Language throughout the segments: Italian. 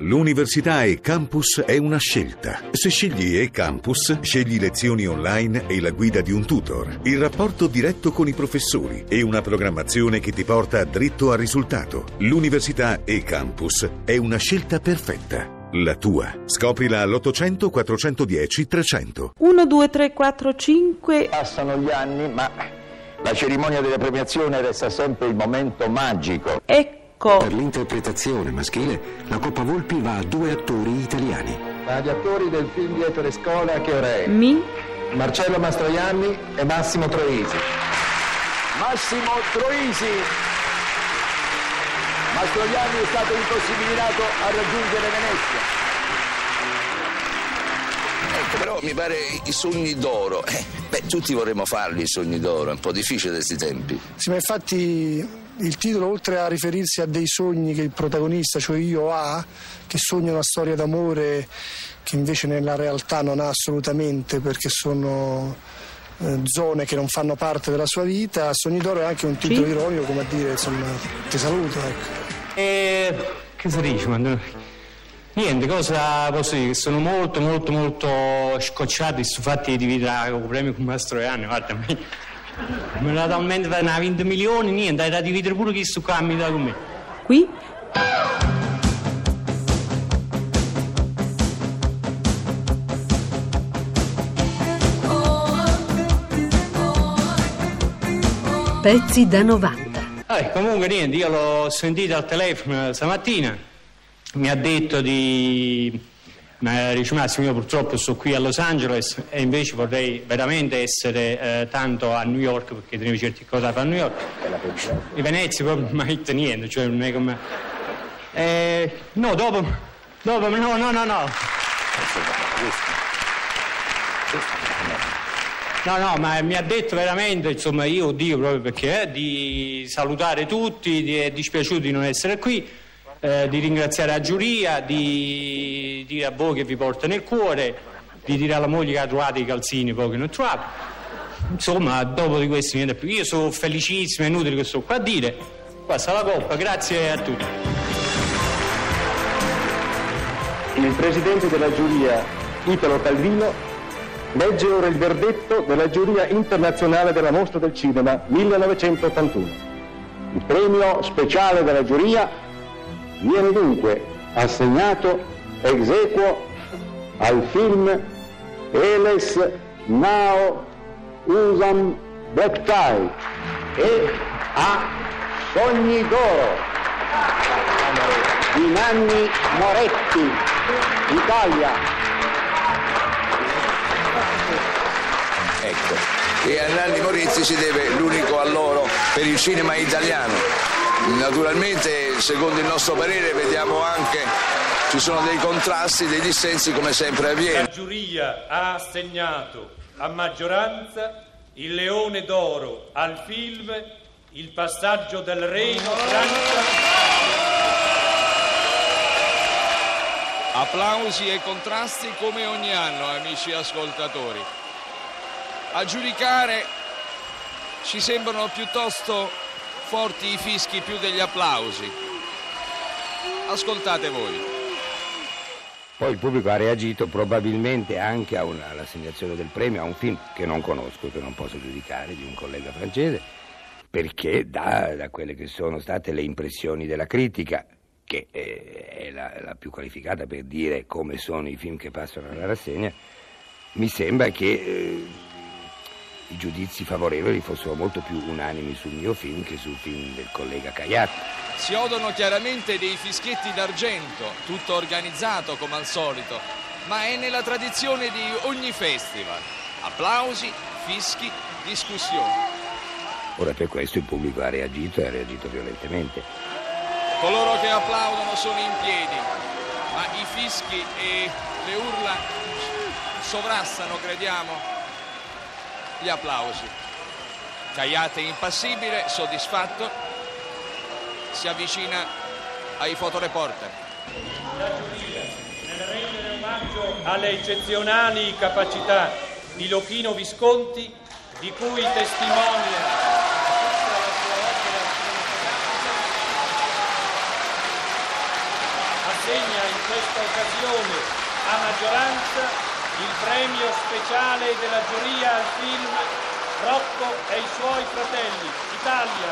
L'università e campus è una scelta. Se scegli e campus, scegli lezioni online e la guida di un tutor, il rapporto diretto con i professori e una programmazione che ti porta dritto al risultato. L'università e campus è una scelta perfetta. La tua. Scoprila all'800 410 300. 1, 2, 3, 4, 5. Passano gli anni, ma la cerimonia della premiazione resta sempre il momento magico. Ecco. Per l'interpretazione maschile, la Coppa Volpi va a due attori italiani. Agli attori del film Dietro le scuole che ore è? Mi. Marcello Mastroianni e Massimo Troisi. Massimo Troisi. Mastroianni è stato impossibilitato a raggiungere Venezia. Ecco, però mi pare i sogni d'oro. Eh, beh, tutti vorremmo farli i sogni d'oro, è un po' difficile questi tempi. Sì, ma infatti il titolo, oltre a riferirsi a dei sogni che il protagonista, cioè io, ha, che sogna una storia d'amore che invece nella realtà non ha assolutamente perché sono eh, zone che non fanno parte della sua vita, Sogni d'oro è anche un titolo Sì. ironico come a dire insomma ti saluto. Ecco. E che si dice? ma- Niente, cosa posso dire? Sono molto, molto, molto scocciato su fatti di dividere il premio con Mastroianni, guarda, me la talmente per 20 milioni, niente, hai da dividere pure chi su dà con me. Qui. Pezzi da 90. Eh, comunque niente, io l'ho sentito al telefono stamattina, mi ha detto di... Ma dice Massimo, io purtroppo sto qui a Los Angeles e invece vorrei veramente essere eh, tanto a New York perché tenevo certe cose da fare a New York. Di Venezia proprio non mi niente, cioè non è come... Eh, no, dopo... Dopo, no, no, no, no. No, no, ma mi ha detto veramente, insomma, io dico proprio perché, eh, di salutare tutti, di, è dispiaciuto di non essere qui, eh, di ringraziare la giuria, di dire a voi che vi porta nel cuore, di dire alla moglie che ha trovato i calzini, poi che non trovate. Insomma, dopo di questo niente più. Io sono felicissimo, è inutile che sto qua a dire. Questa è la coppa, grazie a tutti. Il presidente della giuria, Italo Calvino, legge ora il verdetto della giuria internazionale della mostra del cinema 1981. Il premio speciale della giuria viene dunque assegnato ex equo al film Eles Now Usam Baptai e a Sogni d'Oro di Nanni Moretti, Italia. Ecco, e a Nanni Moretti si deve l'unico alloro per il cinema italiano. Naturalmente, secondo il nostro parere, vediamo anche ci sono dei contrasti, dei dissensi come sempre avviene. La giuria ha assegnato a maggioranza il Leone d'Oro al film Il passaggio del Reino Francia. Applausi e contrasti come ogni anno, amici ascoltatori. A giudicare ci sembrano piuttosto forti i fischi più degli applausi. Ascoltate voi. Poi il pubblico ha reagito probabilmente anche una- all'assegnazione del premio a un film che non conosco, che non posso giudicare, di un collega francese, perché da, da quelle che sono state le impressioni della critica, che eh, è la, la più qualificata per dire come sono i film che passano alla rassegna, mi sembra che eh, i giudizi favorevoli fossero molto più unanimi sul mio film che sul film del collega Cagliari. Si odono chiaramente dei fischietti d'argento, tutto organizzato come al solito, ma è nella tradizione di ogni festival. Applausi, fischi, discussioni. Ora per questo il pubblico ha reagito e ha reagito violentemente. Coloro che applaudono sono in piedi, ma i fischi e le urla sovrastano, crediamo, gli applausi. Cagliate impassibile, soddisfatto, si avvicina ai fotoreporter. Nel rendere omaggio alle eccezionali capacità di Lochino Visconti, di cui testimonia assegna il questa occasione a maggioranza il premio speciale della giuria al film Rocco e i suoi fratelli, Italia,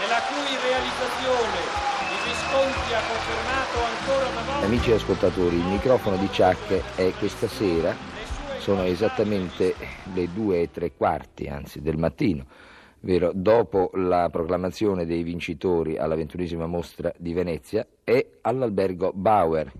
della cui realizzazione il Visconti ha confermato ancora una volta... Amici ascoltatori, il microfono di Chuck è questa sera, sono esattamente le due e tre quarti, anzi del mattino, vero, dopo la proclamazione dei vincitori alla ventunesima mostra di Venezia, è all'albergo Bauer,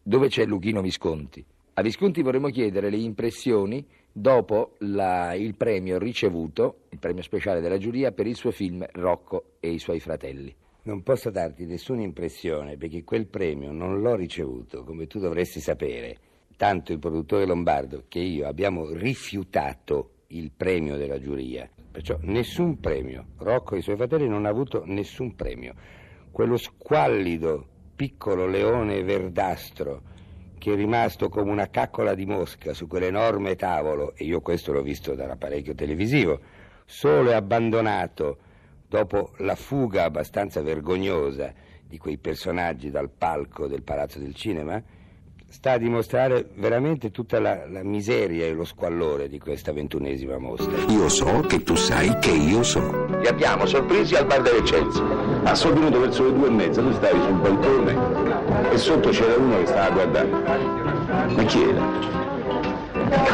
dove c'è Luchino Visconti. A Visconti vorremmo chiedere le impressioni dopo la, il premio ricevuto, il premio speciale della giuria, per il suo film Rocco e i suoi fratelli. Non posso darti nessuna impressione perché quel premio non l'ho ricevuto, come tu dovresti sapere. Tanto il produttore Lombardo che io abbiamo rifiutato il premio della giuria. Perciò nessun premio. Rocco e i suoi fratelli non hanno avuto nessun premio. Quello squallido piccolo leone verdastro che è rimasto come una caccola di mosca su quell'enorme tavolo, e io questo l'ho visto dall'apparecchio televisivo, solo e abbandonato dopo la fuga abbastanza vergognosa di quei personaggi dal palco del Palazzo del Cinema, sta a dimostrare veramente tutta la, la, miseria e lo squallore di questa ventunesima mostra. Io so che tu sai che io so. Ti abbiamo sorpresi al bar dell'Eccelsior. Ah, sono venuto verso le due e mezza, tu stavi sul balcone e sotto c'era uno che stava a guardare. Ma chi era?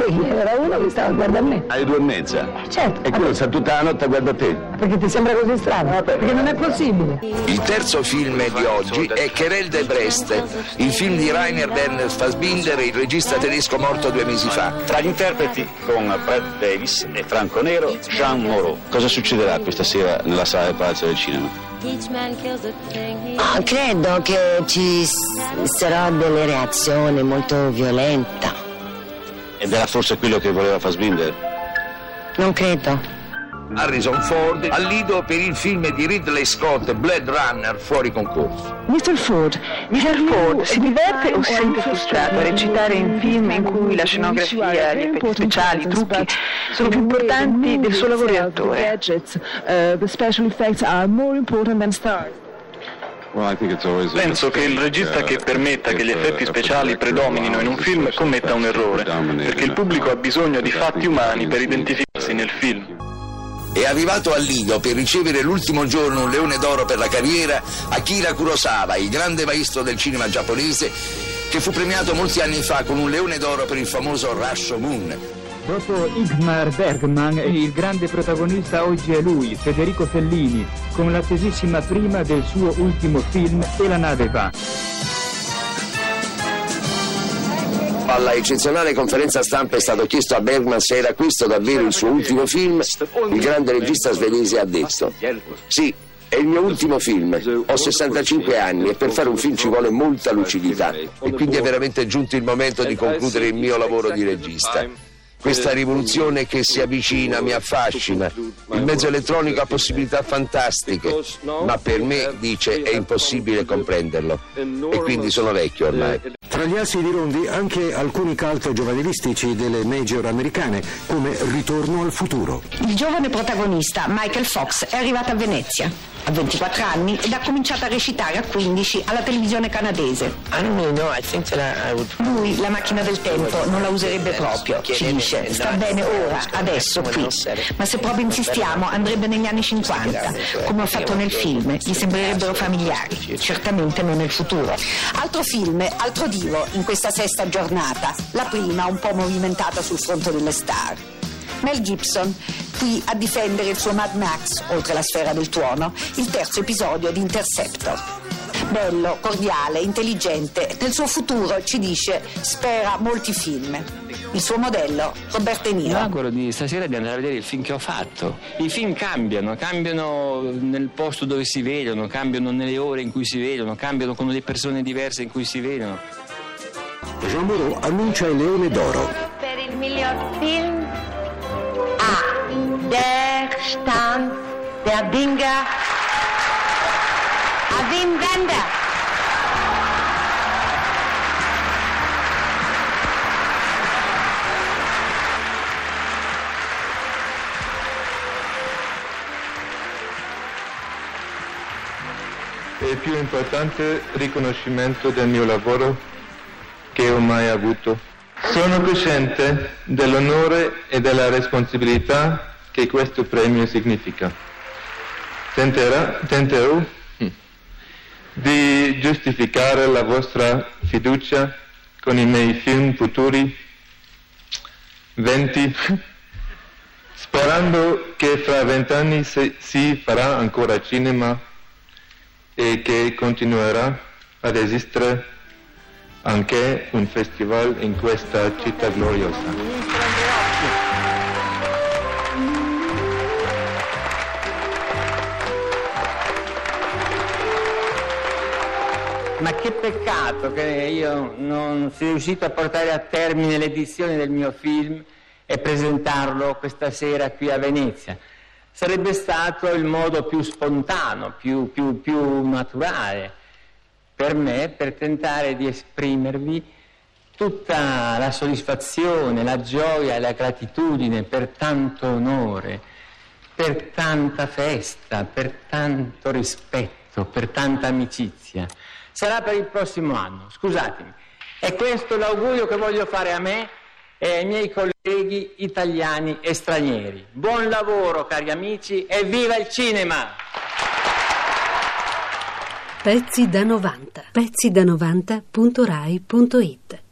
Era uno che stava a guardare me. Alle due e mezza? Certo. E quello sta tutta la notte a guardare te? Perché ti sembra così strano? Perché non è possibile. Il terzo film di oggi è Querelle de Brest, il film di Rainer Werner Fassbinder, il regista tedesco morto due mesi fa. Tra gli interpreti con Brad Davis e Franco Nero, Jean Moreau. Cosa succederà questa sera nella sala del Palazzo del Cinema? Ah, credo che ci sarà delle reazioni molto violente. Ed era forse quello che voleva Fassbinder? Non credo. Harrison Ford al lido per il film di Ridley Scott Blade Runner fuori concorso. Mr. Ford, Mr. Ford si diverte o si sente frustrato a recitare in film in cui la scenografia, gli effetti speciali, i trucchi sono più importanti del suo lavoro di attore? Penso che il regista che permetta che gli effetti speciali predominino in un film commetta un errore, perché il pubblico ha bisogno di fatti umani per identificarsi nel film. È arrivato al Lido per ricevere l'ultimo giorno un leone d'oro per la carriera Akira Kurosawa, il grande maestro del cinema giapponese, che fu premiato molti anni fa con un leone d'oro per il famoso Rashomon. Dopo Igmar Bergman, il grande protagonista oggi è lui, Federico Fellini, con l'attesissima prima del suo ultimo film E la nave va. Alla eccezionale conferenza stampa è stato chiesto a Bergman se era questo davvero il suo ultimo film. Il grande regista svedese ha detto: Sì, è il mio ultimo film. Ho 65 anni e per fare un film ci vuole molta lucidità. E quindi è veramente giunto il momento di concludere il mio lavoro di regista. Questa rivoluzione che si avvicina mi affascina. Il mezzo elettronico ha possibilità fantastiche, ma per me, dice, è impossibile comprenderlo. E quindi sono vecchio ormai. Tra gli assi di Rondi anche alcuni cult giovanilistici delle major americane, come Ritorno al futuro. Il giovane protagonista, Michael Fox, è arrivato a Venezia. Ha 24 anni ed ha cominciato a recitare a 15 alla televisione canadese. Lui la macchina del tempo non la userebbe proprio, ci dice. Sta bene ora, adesso, qui. Ma se proprio insistiamo andrebbe negli anni 50, come ho fatto nel film. Gli sembrerebbero familiari, certamente non nel futuro. Altro film, altro divo in questa sesta giornata. La prima un po' movimentata sul fronte delle star. Mel Gibson, qui a difendere il suo Mad Max, oltre la sfera del tuono, il terzo episodio di Interceptor. Bello, cordiale, intelligente, nel suo futuro ci dice spera molti film. Il suo modello, Roberto De Mi Niro. auguro di stasera di andare a vedere il film che ho fatto. I film cambiano, cambiano nel posto dove si vedono, cambiano nelle ore in cui si vedono, cambiano con le persone diverse in cui si vedono. Jean Moreau annuncia il Leone d'Oro. Per il miglior film a Der Stand der Dinge a Wim più importante riconoscimento del mio lavoro che ho mai avuto. Sono cosciente dell'onore e della responsabilità che questo premio significa. Tenterà, tenterò hm, di giustificare la vostra fiducia con i miei film futuri, 20, sperando che fra vent'anni si farà ancora cinema e che continuerà ad esistere anche un festival in questa città gloriosa. Ma che peccato che io non sia riuscito a portare a termine l'edizione del mio film e presentarlo questa sera qui a Venezia. Sarebbe stato il modo più spontaneo, più, più, più naturale per me per tentare di esprimervi tutta la soddisfazione, la gioia e la gratitudine per tanto onore, per tanta festa, per tanto rispetto, per tanta amicizia. Sarà per il prossimo anno, scusatemi. E questo è l'augurio che voglio fare a me e ai miei colleghi italiani e stranieri. Buon lavoro cari amici e viva il cinema! Pezzi da 90. Pezzi da 90.rai.it